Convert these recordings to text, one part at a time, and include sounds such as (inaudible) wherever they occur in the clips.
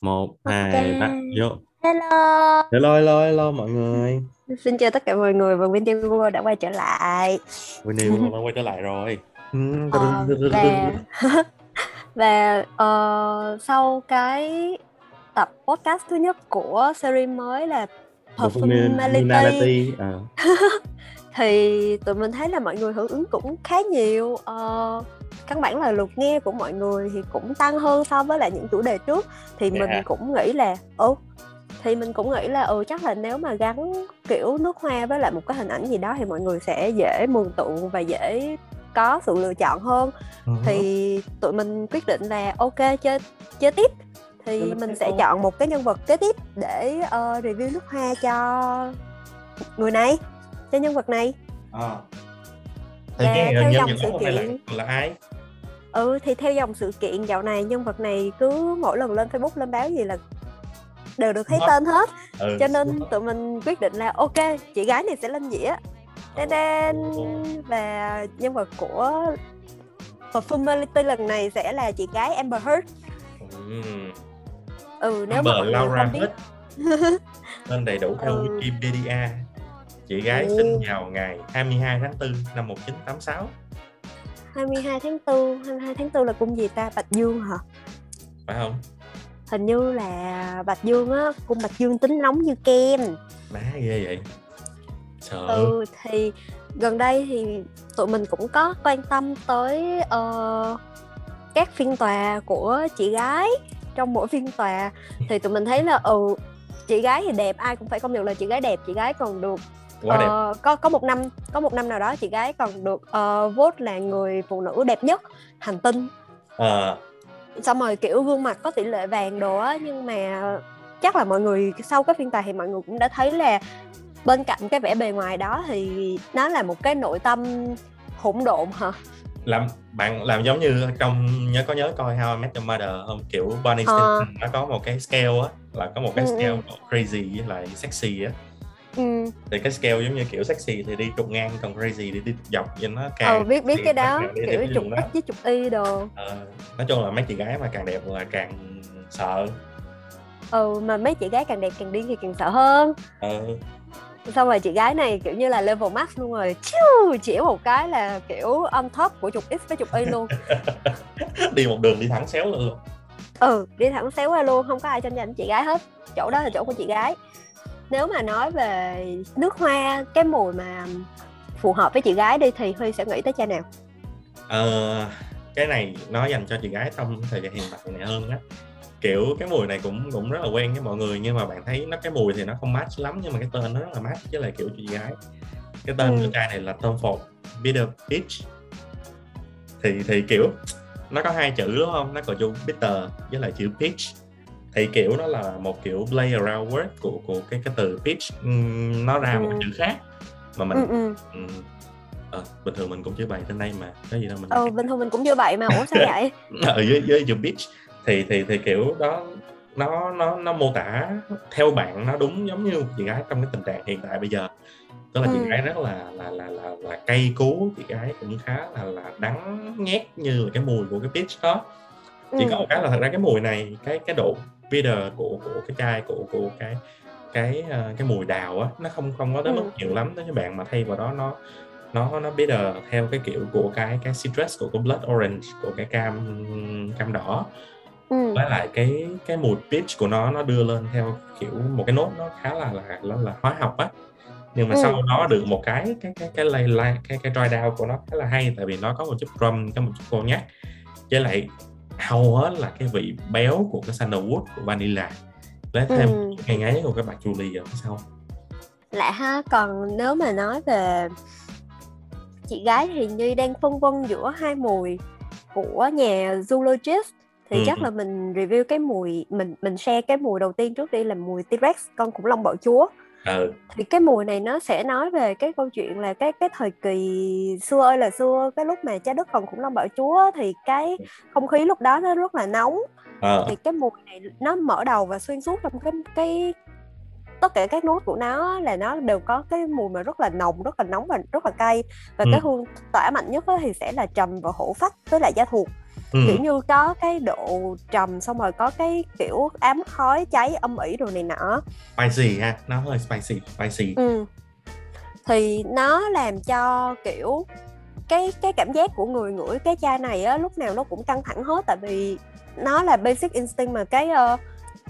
một Ok. hai ba vô Hello. hello hello hello mọi người Xin chào tất cả mọi người và Winnie Google đã quay trở lại. Winnie Vương đã quay trở lại rồi Ừ, Ờ, và (laughs) và ờ, sau cái tập podcast thứ nhất của series mới là Perfumality à. (laughs) thì tụi mình thấy là mọi người hưởng ứng cũng khá nhiều. Ờ, căn bản là lượt nghe của mọi người thì cũng tăng hơn so với lại những chủ đề trước thì mình Dạ. cũng nghĩ là ừ thì mình cũng nghĩ là ừ chắc là nếu mà gắn kiểu nước hoa với lại một cái hình ảnh gì đó thì mọi người sẽ dễ mường tượng và dễ có sự lựa chọn hơn Ừ. thì tụi mình quyết định là ok chơi chơi tiếp thì Chơi mình sẽ thôi. chọn một cái nhân vật kế tiếp để ờ, review nước hoa cho người này cho nhân vật này à. Thì Và cái theo nhân dòng sự phải là kiện. là ai ừ thì theo dòng sự kiện dạo này nhân vật này cứ mỗi lần lên facebook lên báo gì là đều được thấy tên hết ừ. cho nên tụi mình quyết định là ok chị gái này sẽ lên dĩa Đen đen. và nhân vật của Perfumality lần này sẽ là chị gái Amber Heard ừ. ừ nếu mà Amber người Laura không biết (laughs) tên đầy đủ theo Ừ. Wikipedia chị gái Ồ. sinh vào ngày 22 tháng 4 năm 1986 22 tháng 4 22 tháng 4 là cung gì ta? Bạch Dương hả? Phải không? Hình như là Bạch Dương á cung Bạch Dương tính nóng như kem. Má ghê vậy. Sợ. Ừ thì gần đây thì tụi mình cũng có quan tâm tới ờ, các phiên tòa của chị gái. Trong mỗi phiên tòa thì tụi mình thấy là ừ chị gái thì đẹp ai cũng phải công nhận là chị gái đẹp chị gái còn được quá đẹp. Ờ, có có một năm có một năm nào đó chị gái còn được ờ, vote là người phụ nữ đẹp nhất hành tinh. Ờ, xong rồi kiểu gương mặt có tỷ lệ vàng đồ á nhưng mà chắc là mọi người sau cái phiên tòa thì mọi người cũng đã thấy là bên cạnh cái vẻ bề ngoài đó thì nó là một cái nội tâm hỗn độn hả? Làm bạn làm giống như trong nhớ có nhớ coi How I Met Your Mother không? Kiểu Barney. Stinson nó có một cái scale á là có một cái Ừ, scale ừ. crazy với lại sexy á ừ. Thì cái scale giống như kiểu sexy thì đi trục ngang còn crazy thì đi trục dọc cho nó ờ càng biết biết thì cái đó kiểu luôn x với chục y đồ. Ờ, nói chung là mấy chị gái mà càng đẹp là càng sợ. Ừ mà mấy chị gái càng đẹp càng điên thì càng sợ hơn. Ờ, xong rồi chị gái này kiểu như là level max luôn rồi chiu chỉ một cái là kiểu on top của chục x với chục y luôn. (laughs) Đi một đường đi thẳng xéo luôn. Ừ đi thẳng xéo qua luôn không có ai tranh giành chị gái hết. Chỗ đó là chỗ của chị gái nếu mà nói về nước hoa cái mùi mà phù hợp với chị gái đi thì huy sẽ nghĩ tới cha nào? Ờ, cái này nó dành cho chị gái trong thời gian hiện tại này hơn á. Kiểu cái mùi này cũng cũng rất là quen với mọi người nhưng mà bạn thấy nó cái mùi thì nó không match lắm nhưng mà cái tên nó rất là match với lại kiểu chị gái. Cái tên Ừ. của chai này là Tom Ford Bitter Peach. Thì thì kiểu nó có hai chữ đúng không? Nó có chữ bitter với lại chữ peach thì kiểu nó là một kiểu play around word của của cái cái từ Ừm, nó ra một Ừ. cái chữ khác mà mình ừ ừ. Ờ, bình thường mình cũng chưa bày trên đây mà cái gì đâu mình ừ bình thường mình cũng như vậy mà ủa sao vậy? Ở dưới dưới chữ beach thì thì thì kiểu đó nó nó nó mô tả theo bạn nó đúng giống như chị gái trong cái tình trạng hiện tại bây giờ. Tức là chị Ừ. gái rất là là là là là cay cú chị gái cũng khá là là đắng nhét như là cái mùi của cái peach đó. Chỉ Ừ. có một cái là thật ra cái mùi này cái cái độ bitter của của cái chai của của cái cái ờ, cái mùi đào á nó không không có tới Ừ. mức nhiều lắm tới các bạn mà thay vào đó nó nó nó bitter theo cái kiểu của cái cái citrus của cái blood orange của cái cam cam đỏ ừ với lại cái cái mùi peach của nó nó đưa lên theo kiểu một cái nốt nó khá là là là, là hóa học á nhưng mà Ừ. sau đó được một cái cái cái cái lay lay cái cái dry down của nó khá là hay tại vì nó có một chút rum có một chút cognac với lại hầu hết là cái vị béo của cái sandalwood của vanilla lấy thêm Ừ. ngây ngấy của cái bạc julie ở phía sau lạ ha còn nếu mà nói về chị gái thì Nhi đang phân vân giữa hai mùi của nhà zoologist thì Ừ. chắc là mình review cái mùi mình mình share cái mùi đầu tiên trước đi là mùi T-Rex con khủng long bạo chúa ờ thì cái mùi này nó sẽ nói về cái câu chuyện là cái cái thời kỳ xưa ơi là xưa cái lúc mà trái đất còn khủng long bạo chúa thì cái không khí lúc đó nó rất là nóng. Ờ. Thì cái mùi này nó mở đầu và xuyên suốt trong cái cái tất cả các nốt của nó là nó đều có cái mùi mà rất là nồng rất là nóng và rất là cay. Và Ừ. cái hương tỏa mạnh nhất thì sẽ là trầm và hổ phách với lại da thuộc ừ. kiểu như có cái độ trầm xong rồi có cái kiểu ám khói cháy âm ỉ đồ này nọ spicy ha nó hơi spicy spicy ừ. thì nó làm cho kiểu cái cái cảm giác của người ngửi cái chai này á lúc nào nó cũng căng thẳng hết tại vì nó là basic instinct mà cái uh,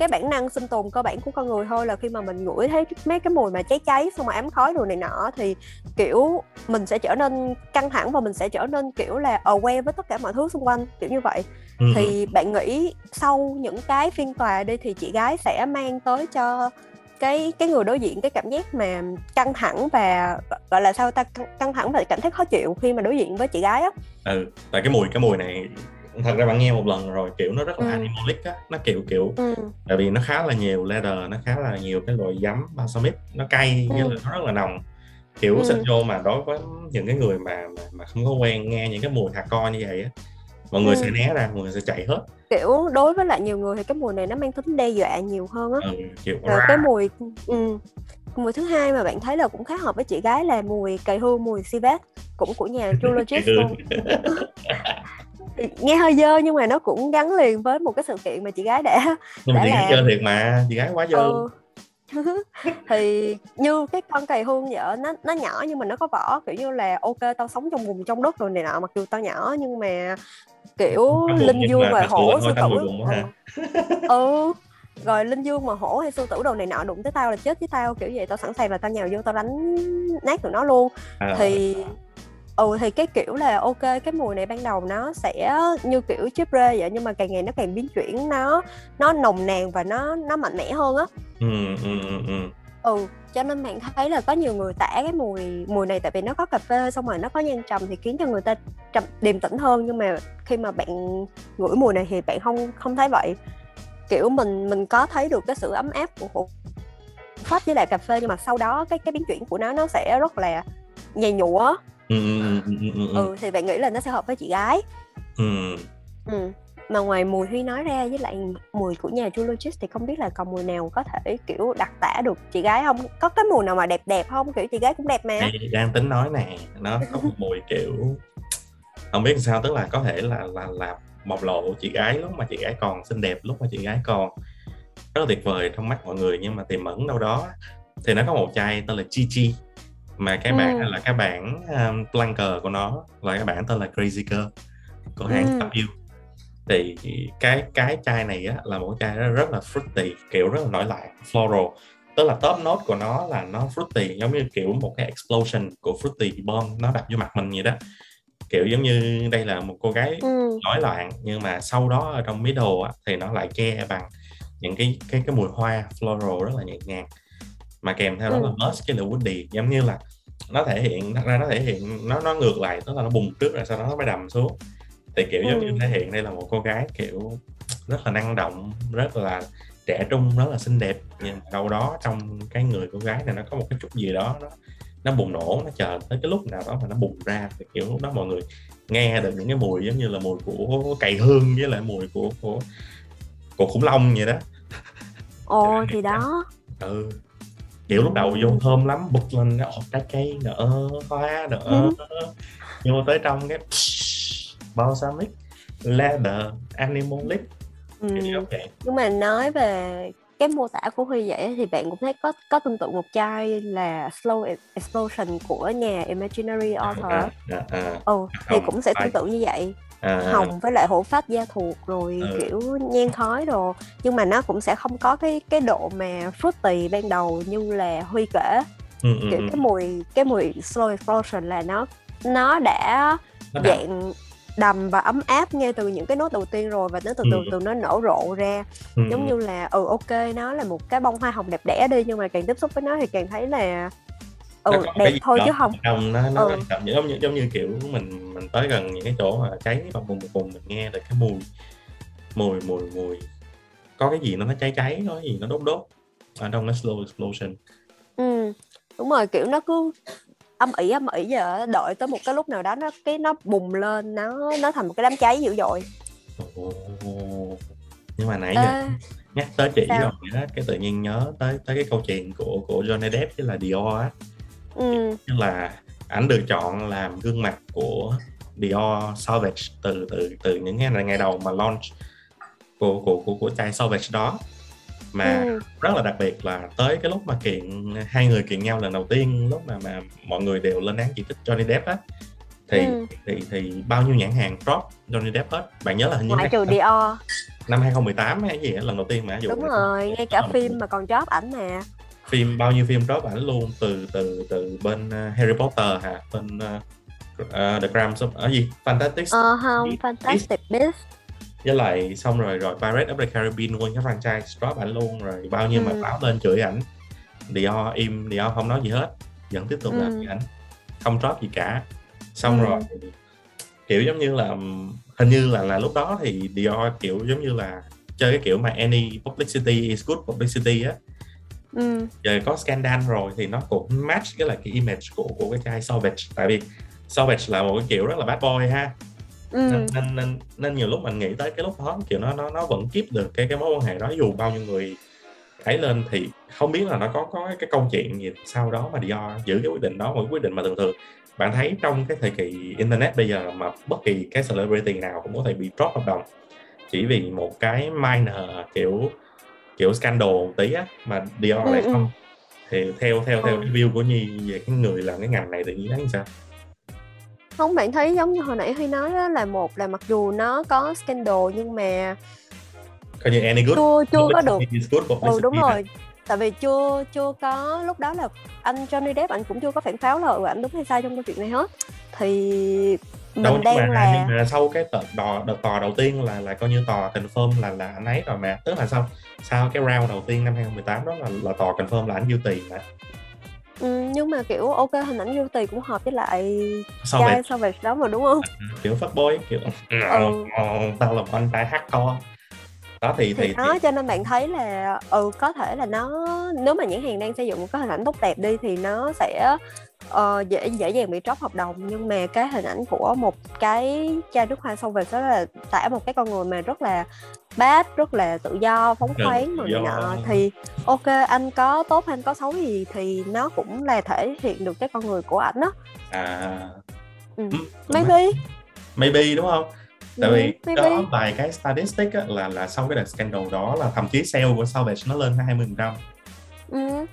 cái bản năng sinh tồn cơ bản của con người thôi là khi mà mình ngửi thấy mấy cái mùi mà cháy cháy xong mà ám khói đồ này nọ thì kiểu mình sẽ trở nên căng thẳng và mình sẽ trở nên kiểu là aware với tất cả mọi thứ xung quanh kiểu như vậy ừ. thì bạn nghĩ sau những cái phiên tòa đi thì chị gái sẽ mang tới cho cái cái người đối diện cái cảm giác mà căng thẳng và gọi là sao ta căng thẳng và cảm thấy khó chịu khi mà đối diện với chị gái á ừ tại cái mùi cái mùi này thật ra bạn nghe một lần rồi kiểu nó rất là ừ. animalic á nó kiểu kiểu ừ. tại vì nó khá là nhiều leather nó khá là nhiều cái loại giấm balsamic nó cay ừ. là nó rất là nồng kiểu ừ. sinh vô mà đối với những cái người mà mà, mà không có quen nghe những cái mùi hạt co như vậy á mọi người ừ. sẽ né ra mọi người sẽ chạy hết kiểu đối với lại nhiều người thì cái mùi này nó mang tính đe dọa nhiều hơn á ừ, kiểu... rồi cái mùi ừ, mùi thứ hai mà bạn thấy là cũng khá hợp với chị gái là mùi cày hương mùi civet cũng của nhà (laughs) Trulogist luôn (laughs) nghe hơi dơ nhưng mà nó cũng gắn liền với một cái sự kiện mà chị gái đã nhưng mà (laughs) chị gái dơ thiệt mà chị gái quá dơ ừ. (laughs) thì như cái con cày hương vậy nó nó nhỏ nhưng mà nó có vỏ kiểu như là ok tao sống trong vùng trong đất rồi này nọ mặc dù tao nhỏ nhưng mà kiểu linh dương và hổ sư tử ừ. (laughs) ừ rồi linh dương mà hổ hay sư tử đồ này nọ đụng tới tao là chết với tao kiểu vậy tao sẵn sàng là tao nhào vô tao đánh nát tụi nó luôn à. thì ừ thì cái kiểu là ok cái mùi này ban đầu nó sẽ như kiểu chip rê vậy nhưng mà càng ngày nó càng biến chuyển nó nó nồng nàn và nó nó mạnh mẽ hơn á. Ừ, ừ, ừ, ừ. ừ cho nên bạn thấy là có nhiều người tả cái mùi mùi này tại vì nó có cà phê xong rồi nó có nhan trầm thì khiến cho người ta trầm điềm tĩnh hơn nhưng mà khi mà bạn ngửi mùi này thì bạn không không thấy vậy. Kiểu mình mình có thấy được cái sự ấm áp của hộp phát với lại cà phê nhưng mà sau đó cái cái biến chuyển của nó nó sẽ rất là nhầy nhụa ừ, ừ, ừ, ừ, thì bạn nghĩ là nó sẽ hợp với chị gái. Ừ. ừ mà ngoài mùi huy nói ra với lại mùi của nhà Julogist thì không biết là còn mùi nào có thể kiểu đặc tả được chị gái không? Có cái mùi nào mà đẹp đẹp không? Kiểu chị gái cũng đẹp mà. Đây, đang tính nói nè nó có một mùi kiểu không biết sao tức là có thể là là là bộc lộ chị gái lúc mà chị gái còn xinh đẹp lúc mà chị gái còn rất là tuyệt vời trong mắt mọi người nhưng mà tiềm ẩn đâu đó thì nó có một chai tên là Chi Chi mà cái bản ừ. là cái bản um, Blanker của nó và cái bản tên là Crazy Girl của hãng ừ. Top U thì cái cái chai này á, là một chai rất là fruity kiểu rất là nổi loạn floral tức là top note của nó là nó fruity giống như kiểu một cái explosion của fruity bomb nó đập vô mặt mình vậy đó kiểu giống như đây là một cô gái ừ. nổi loạn nhưng mà sau đó ở trong middle á, thì nó lại che bằng những cái cái cái mùi hoa floral rất là nhẹ nhàng mà kèm theo đó ừ. là musk cái là woody giống như là nó thể hiện thật ra nó thể hiện nó nó ngược lại tức là nó bùng trước rồi sau đó nó mới đầm xuống. Thì kiểu giống ừ. như thể hiện đây là một cô gái kiểu rất là năng động rất là trẻ trung rất là xinh đẹp nhưng đâu đó trong cái người cô gái này nó có một cái chút gì đó nó nó bùng nổ nó chờ tới cái lúc nào đó mà nó bùng ra thì kiểu lúc đó mọi người nghe được những cái mùi giống như là mùi của cày hương với lại mùi của của của khủng long vậy đó. Ồ thì đó. Ừ kiểu lúc đầu vô thơm lắm bật lên nó trái cây nữa hoa nữa ừ. vô tới trong cái balsamic leather animalic ừ. nhưng mà nói về cái mô tả của Huy vậy thì bạn cũng thấy có có tương tự một chai là Slow Explosion của nhà Imaginary Author. À, à, à, ừ, thì cũng sẽ tương tự như vậy. À, à, hồng với lại hổ phách da thuộc rồi ừ. kiểu nhan khói đồ nhưng mà nó cũng sẽ không có cái cái độ mà fruity ban đầu như là Huy kể. Ừ, ừ kiểu ừ. cái mùi cái mùi Slow Explosion là nó nó đã nó dạng đầm và ấm áp ngay từ những cái nốt đầu tiên rồi và nó từ từ ừ. từ nó nở rộ ra ừ. giống như là ừ ok nó là một cái bông hoa hồng đẹp đẽ đi nhưng mà càng tiếp xúc với nó thì càng thấy là ừ đẹp thôi chứ không. trong nó nó ừ. giống như giống như kiểu mình mình tới gần những cái chỗ mà cháy và vùng vùng mình nghe được cái mùi mùi mùi mùi. Có cái gì nó cháy cháy có cái gì nó đốt đốt ở trong nó slow explosion. Ừ đúng rồi kiểu nó cứ âm ỉ âm ỉ giờ đợi tới một cái lúc nào đó nó cái nó bùng lên nó nó thành một cái đám cháy dữ dội. Nhưng mà nãy giờ nhắc tới chị Sao? rồi đó cái tự nhiên nhớ tới tới cái câu chuyện của của Johnny Depp với là Dior á ừ. như là ảnh được chọn làm gương mặt của Dior Sauvage từ từ từ những ngày ngày đầu mà launch của của của của chai Sauvage đó mà ừ. rất là đặc biệt là tới cái lúc mà kiện hai người kiện nhau lần đầu tiên lúc mà mà mọi người đều lên án chỉ trích Johnny Depp á thì ừ. thì thì bao nhiêu nhãn hàng drop Johnny Depp hết bạn nhớ là hình như ngoại trừ Dior năm 2018 hay gì đó, lần đầu tiên mà dùng đúng rồi ngay cả phim mà còn drop ảnh nè phim bao nhiêu phim drop ảnh luôn từ từ từ bên uh, Harry Potter hả? Bên uh, The Crimes of ở gì? Fantastic ờ uh, không Fantastic Beasts. Với lại xong rồi rồi Pirates of the Caribbean luôn cái franchise drop ảnh luôn rồi. Bao nhiêu ừ. mà báo lên chửi ảnh. Dior im Dior không nói gì hết. Vẫn tiếp tục ừ. làm ảnh. Không drop gì cả. Xong ừ. rồi kiểu giống như là hình như là là lúc đó thì Dior kiểu giống như là chơi cái kiểu mà any publicity is good publicity á ừ. giờ có scandal rồi thì nó cũng match cái là cái image của của cái chai Sauvage tại vì Sauvage là một cái kiểu rất là bad boy ha ừ. nên, nên nên nên nhiều lúc mình nghĩ tới cái lúc đó kiểu nó nó nó vẫn keep được cái cái mối quan hệ đó dù bao nhiêu người thấy lên thì không biết là nó có có cái câu chuyện gì sau đó mà Dior giữ cái quyết định đó một quyết định mà thường thường bạn thấy trong cái thời kỳ internet bây giờ mà bất kỳ cái celebrity nào cũng có thể bị drop hợp đồng chỉ vì một cái minor kiểu kiểu scandal tí á mà Dior ừ, lại ừ. không. Thì theo theo theo cái view của Nhi về cái người làm cái ngành này thì Nhi thấy sao? Không bạn thấy giống như hồi nãy Huy nói đó là một là mặc dù nó có scandal nhưng mà coi như any good. Chưa chưa có được. ừ đúng rồi. tại vì chưa chưa có lúc đó là anh Johnny Depp anh cũng chưa có phản pháo là ừ, anh đúng hay sai trong câu chuyện này hết. Thì mình Đâu, đang mà, là nhưng mà sau cái đợt đò đợt tòa đầu tiên là là coi như tòa confirm là là anh ấy rồi mà. Tức là sau sau cái round đầu tiên năm 2018 đó là là tòa confirm là anh guilty mà. Ừ, nhưng mà kiểu ok hình ảnh guilty cũng hợp với lại sau trai sau về đó mà đúng không? Kiểu phát bôi kiểu ừ. tao là con trai hardcore đó thì thì, thì đó thì... cho nên bạn thấy là ừ có thể là nó nếu mà những hàng đang xây dựng một cái hình ảnh tốt đẹp đi thì nó sẽ uh, dễ dễ dàng bị drop hợp đồng. Nhưng mà cái hình ảnh của một cái chai nước hoa sâu về đó là tả một cái con người mà rất là bad rất là tự do phóng khoáng rồi nọ thì ok anh có tốt anh có xấu gì thì nó cũng là thể hiện được cái con người của ảnh đó à. Ừ. maybe. maybe đúng không tại vì ừ, có vài cái statistic á, là là sau cái đợt scandal đó là thậm chí sale của Salvage nó lên 20 phần trăm. Ừ.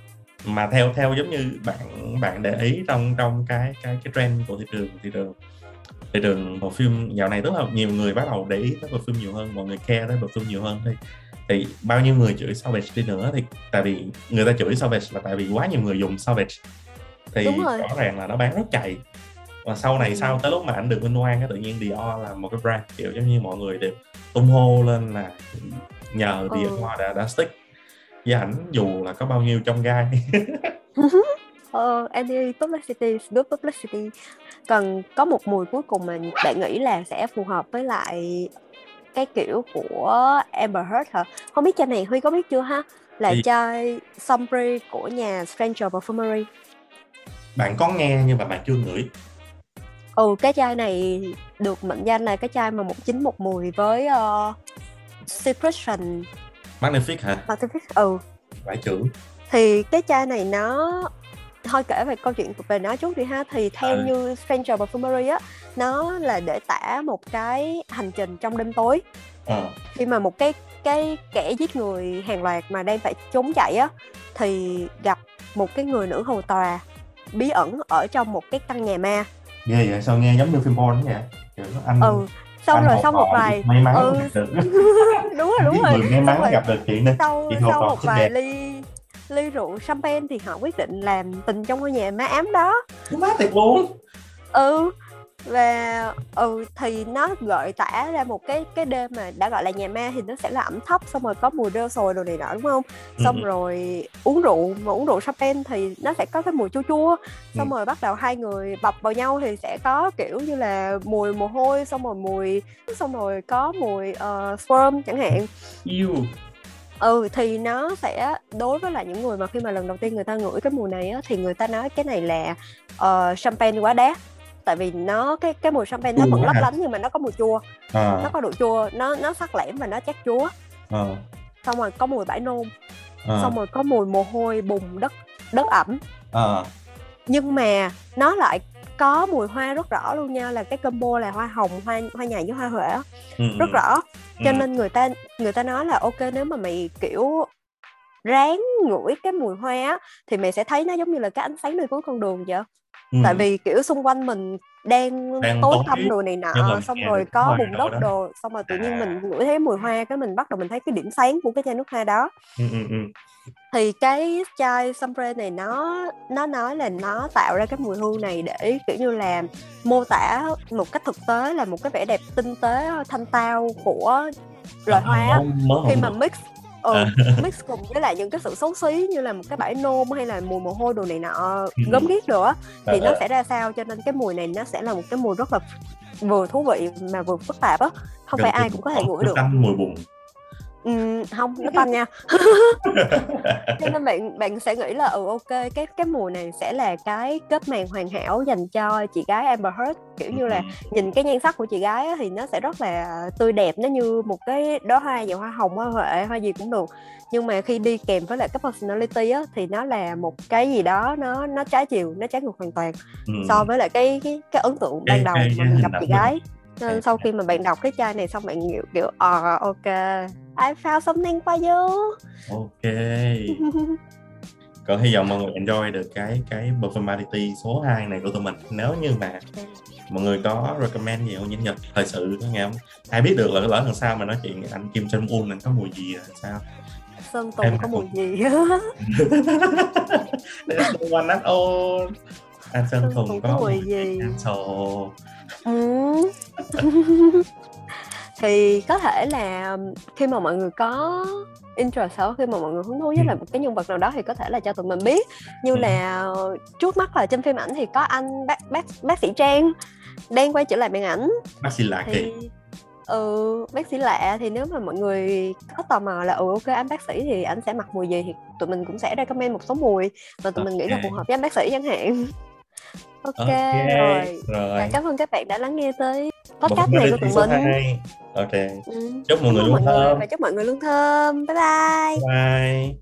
mà theo theo giống như bạn bạn để ý trong trong cái cái cái trend của thị trường thị trường thị trường bộ phim dạo này rất là nhiều người bắt đầu để ý tới bộ phim nhiều hơn mọi người care tới bộ phim nhiều hơn thì thì bao nhiêu người chửi Salvage đi nữa thì tại vì người ta chửi Salvage là tại vì quá nhiều người dùng Salvage thì rõ ràng là nó bán rất chạy và sau này sau tới lúc mà ảnh được vinh quang cái tự nhiên Dior là một cái brand kiểu giống như mọi người đều tung hô lên là nhờ ừ. Dior đã đã stick. Với ảnh dù là có bao nhiêu trong gai. (laughs) Uh, any publicity good publicity. Cần có một mùi cuối cùng mà bạn nghĩ là sẽ phù hợp với lại cái kiểu của Amber Heard hả? Không biết chai này Huy có biết chưa ha? Là Thì... chai Sombre của nhà Stranger Perfumery. Bạn có nghe nhưng mà bạn chưa ngửi ừ cái chai này được mệnh danh là cái chai mà một chín một mùi với uh, Secretion Magnific hả? Magnific ừ vải chữ thì cái chai này nó thôi kể về câu chuyện về nó chút đi ha thì theo ừ. như Stranger Perfumery á nó là để tả một cái hành trình trong đêm tối ừ. khi mà một cái cái kẻ giết người hàng loạt mà đang phải trốn chạy á thì gặp một cái người nữ hầu tòa bí ẩn ở trong một cái căn nhà ma ghê vậy? Sao nghe giống như phim porn vậy? Kiểu anh ừ xong rồi xong một vài may mắn ừ. được (laughs) đúng rồi đúng rồi. may mắn gặp được chị nên sau, sau một vài ly ly rượu champagne thì họ quyết định làm tình trong ngôi nhà má ám đó. Má thiệt luôn. Ừ và ừ thì nó gợi tả ra một cái cái đêm mà đã gọi là nhà ma thì nó sẽ là ẩm thấp xong rồi có mùi rêu sồi đồ này nọ đúng không? Xong ừ. rồi uống rượu mà uống rượu champagne thì nó sẽ có cái mùi chua chua. Xong ừ. rồi bắt đầu hai người bập vào nhau thì sẽ có kiểu như là mùi mồ hôi xong rồi mùi xong rồi có mùi uh, sperm chẳng hạn. Yêu. Ừ thì nó sẽ đối với lại những người mà khi mà lần đầu tiên người ta ngửi cái mùi này á thì người ta nói cái này là uh, champagne quá đắt tại vì nó cái cái mùi champagne nó vẫn lấp lánh nhưng mà nó có mùi chua à. nó có độ chua nó nó sắc lẻm và nó chát chúa à. xong rồi có mùi bãi nôn à. xong rồi có mùi mồ hôi bùn đất đất ẩm à. nhưng mà nó lại có mùi hoa rất rõ luôn nha là cái combo là hoa hồng hoa hoa nhài với hoa huệ ừ, rất ừ, rõ cho ừ. nên người ta người ta nói là ok nếu mà mày kiểu ráng ngửi cái mùi hoa á thì mày sẽ thấy nó giống như là cái ánh sáng nơi cuối con đường vậy Ừ. tại vì kiểu xung quanh mình đang Đang tối tăm đồ này nọ xong rồi có bùn đất đó. đồ xong rồi tự nhiên À. mình ngửi thấy mùi hoa cái mình bắt đầu mình thấy cái điểm sáng của cái chai nước hoa đó ừ, ừ, ừ. thì cái chai Sunspray này nó nó nói là nó tạo ra cái mùi hương này để kiểu như là mô tả một cách thực tế là một cái vẻ đẹp tinh tế thanh tao của loài hoa á. Mớ- mớ khi mà mix ừ, À. (laughs) mix cùng với lại những cái sự xấu xí như là một cái bãi nôm hay là mùi mồ hôi đồ này nọ Ừ. gớm ghiếc nữa thì Ờ, nó ờ. sẽ ra sao cho nên cái mùi này nó sẽ là một cái mùi rất là vừa thú vị mà vừa phức tạp á không Gần phải ai cũng có thể ngửi được mùi bùn Ừm, không nó tanh nha. (laughs) Cho nên bạn bạn sẽ nghĩ là ừ ok cái cái mùi này sẽ là cái kết màn hoàn hảo dành cho chị gái Amber Heard. Kiểu như là nhìn cái nhan sắc của chị gái á, thì nó sẽ rất là tươi đẹp nó như một cái đóa hoa dạng hoa hồng hoa huệ hoa gì cũng được. Nhưng mà khi đi kèm với lại cái personality á thì nó là một cái gì đó nó nó trái chiều nó trái ngược hoàn toàn Ừ. so với lại cái cái cái ấn tượng ban đầu mà mình gặp chị gái nên Cái- sau khi mà bạn đọc cái chai này xong bạn kiểu kiểu ờ ok. I found something for you. Ok. Còn hy vọng mọi người enjoy được cái cái performality số 2 này của tụi mình. Nếu như mà mọi người có recommend gì không nhân nhật? Thời sự đó nghe không? Ai biết được là lỡ lần sau mà nói chuyện anh Kim Jong Un anh có mùi gì là sao? Sơn Tùng Em có mùi gì? There's no one at all anh Sơn Sơn Tùng Tùng có có mùi gì? Cancel Ừ. (laughs) thì có thể là khi mà mọi người có interest ở khi mà mọi người hứng thú với Ừ. lại một cái nhân vật nào đó thì có thể là cho tụi mình biết. Như Ừ. là trước mắt là trên phim ảnh thì có anh bác bác bác sĩ Trang đang quay trở lại màn ảnh. Bác sĩ lạ thì ừ bác sĩ lạ thì nếu mà mọi người có tò mò là ừ ok anh bác sĩ thì anh sẽ mặc mùi gì? thì tụi mình cũng sẽ recommend một số mùi mà tụi mình nghĩ là phù hợp với anh bác sĩ chẳng hạn ok, rồi rồi Và cảm ơn các bạn đã lắng nghe tới podcast này của tụi mình. 2. ok Ừ. chúc mọi người luôn thơm và chúc mọi người luôn thơm. Bye bye. bye